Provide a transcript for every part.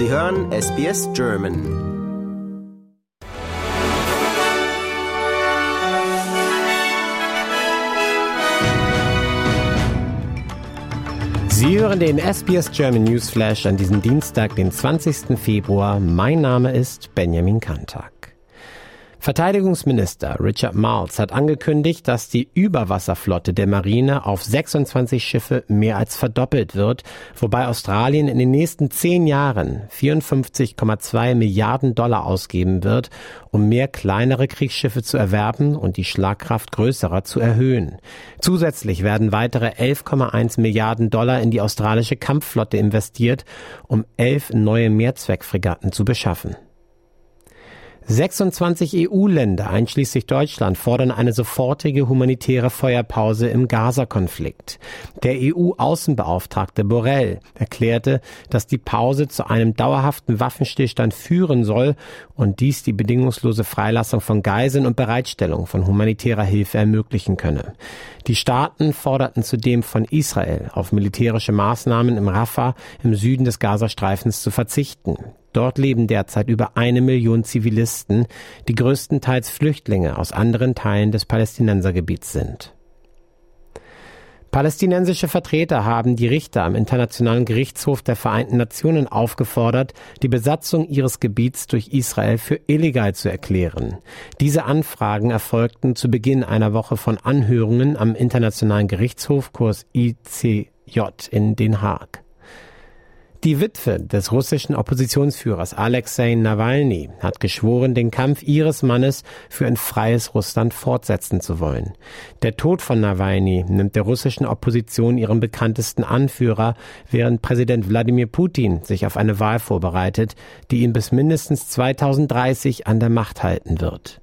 Sie hören SBS German. Sie hören den SBS German Newsflash an diesem Dienstag, den 20. Februar. Mein Name ist Benjamin Kantak. Verteidigungsminister Richard Marles hat angekündigt, dass die Überwasserflotte der Marine auf 26 Schiffe mehr als verdoppelt wird, wobei Australien in den nächsten zehn Jahren 54,2 Milliarden Dollar ausgeben wird, um mehr kleinere Kriegsschiffe zu erwerben und die Schlagkraft größerer zu erhöhen. Zusätzlich werden weitere 11,1 Milliarden Dollar in die australische Kampfflotte investiert, um elf neue Mehrzweckfregatten zu beschaffen. 26 EU-Länder, einschließlich Deutschland, fordern eine sofortige humanitäre Feuerpause im Gaza-Konflikt. Der EU-Außenbeauftragte Borrell erklärte, dass die Pause zu einem dauerhaften Waffenstillstand führen soll und dies die bedingungslose Freilassung von Geiseln und Bereitstellung von humanitärer Hilfe ermöglichen könne. Die Staaten forderten zudem von Israel auf militärische Maßnahmen im Rafah im Süden des Gazastreifens zu verzichten. Dort leben derzeit über eine Million Zivilisten, die größtenteils Flüchtlinge aus anderen Teilen des Palästinensergebiets sind. Palästinensische Vertreter haben die Richter am Internationalen Gerichtshof der Vereinten Nationen aufgefordert, die Besatzung ihres Gebiets durch Israel für illegal zu erklären. Diese Anfragen erfolgten zu Beginn einer Woche von Anhörungen am Internationalen Gerichtshof Kurs ICJ in Den Haag. Die Witwe des russischen Oppositionsführers Alexei Nawalny hat geschworen, den Kampf ihres Mannes für ein freies Russland fortsetzen zu wollen. Der Tod von Nawalny nimmt der russischen Opposition ihren bekanntesten Anführer, während Präsident Wladimir Putin sich auf eine Wahl vorbereitet, die ihn bis mindestens 2030 an der Macht halten wird.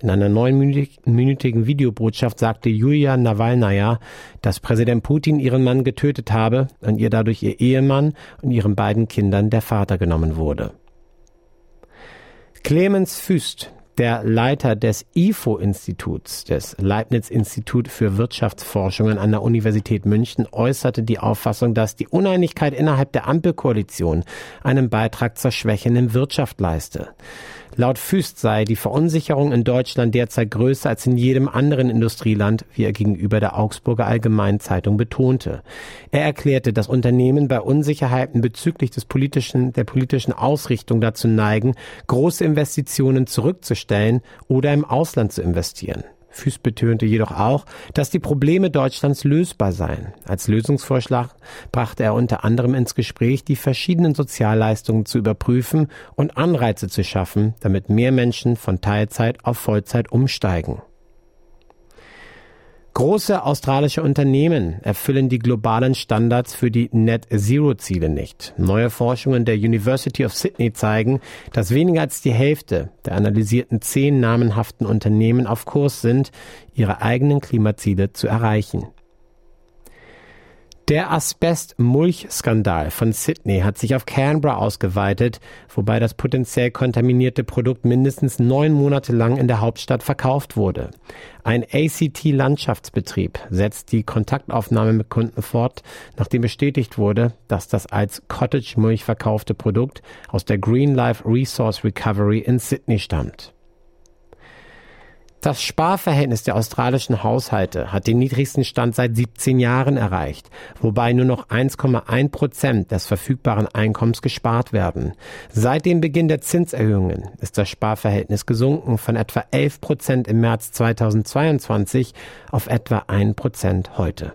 In einer neunminütigen Videobotschaft sagte Julia Nawalnaja, dass Präsident Putin ihren Mann getötet habe und ihr dadurch ihr Ehemann und ihren beiden Kindern der Vater genommen wurde. Clemens Füst, der Leiter des IFO-Instituts, des Leibniz-Institut für Wirtschaftsforschungen an der Universität München, äußerte die Auffassung, dass die Uneinigkeit innerhalb der Ampelkoalition einen Beitrag zur schwächenden Wirtschaft leiste. Laut Füst sei die Verunsicherung in Deutschland derzeit größer als in jedem anderen Industrieland, wie er gegenüber der Augsburger Allgemeinen Zeitung betonte. Er erklärte, dass Unternehmen bei Unsicherheiten bezüglich des politischen, der politischen Ausrichtung dazu neigen, große Investitionen zurückzustellen oder im Ausland zu investieren. Füß betönte jedoch auch, dass die Probleme Deutschlands lösbar seien. Als Lösungsvorschlag brachte er unter anderem ins Gespräch, die verschiedenen Sozialleistungen zu überprüfen und Anreize zu schaffen, damit mehr Menschen von Teilzeit auf Vollzeit umsteigen. Große australische Unternehmen erfüllen die globalen Standards für die Net Zero Ziele nicht. Neue Forschungen der University of Sydney zeigen, dass weniger als die Hälfte der analysierten zehn namenhaften Unternehmen auf Kurs sind, ihre eigenen Klimaziele zu erreichen. Der Asbest-Mulch-Skandal von Sydney hat sich auf Canberra ausgeweitet, wobei das potenziell kontaminierte Produkt mindestens neun Monate lang in der Hauptstadt verkauft wurde. Ein ACT-Landschaftsbetrieb setzt die Kontaktaufnahme mit Kunden fort, nachdem bestätigt wurde, dass das als Cottage-Mulch verkaufte Produkt aus der Green Life Resource Recovery in Sydney stammt. Das Sparverhältnis der australischen Haushalte hat den niedrigsten Stand seit 17 Jahren erreicht, wobei nur noch 1,1 Prozent des verfügbaren Einkommens gespart werden. Seit dem Beginn der Zinserhöhungen ist das Sparverhältnis gesunken von etwa 11 Prozent im März 2022 auf etwa 1 Prozent heute.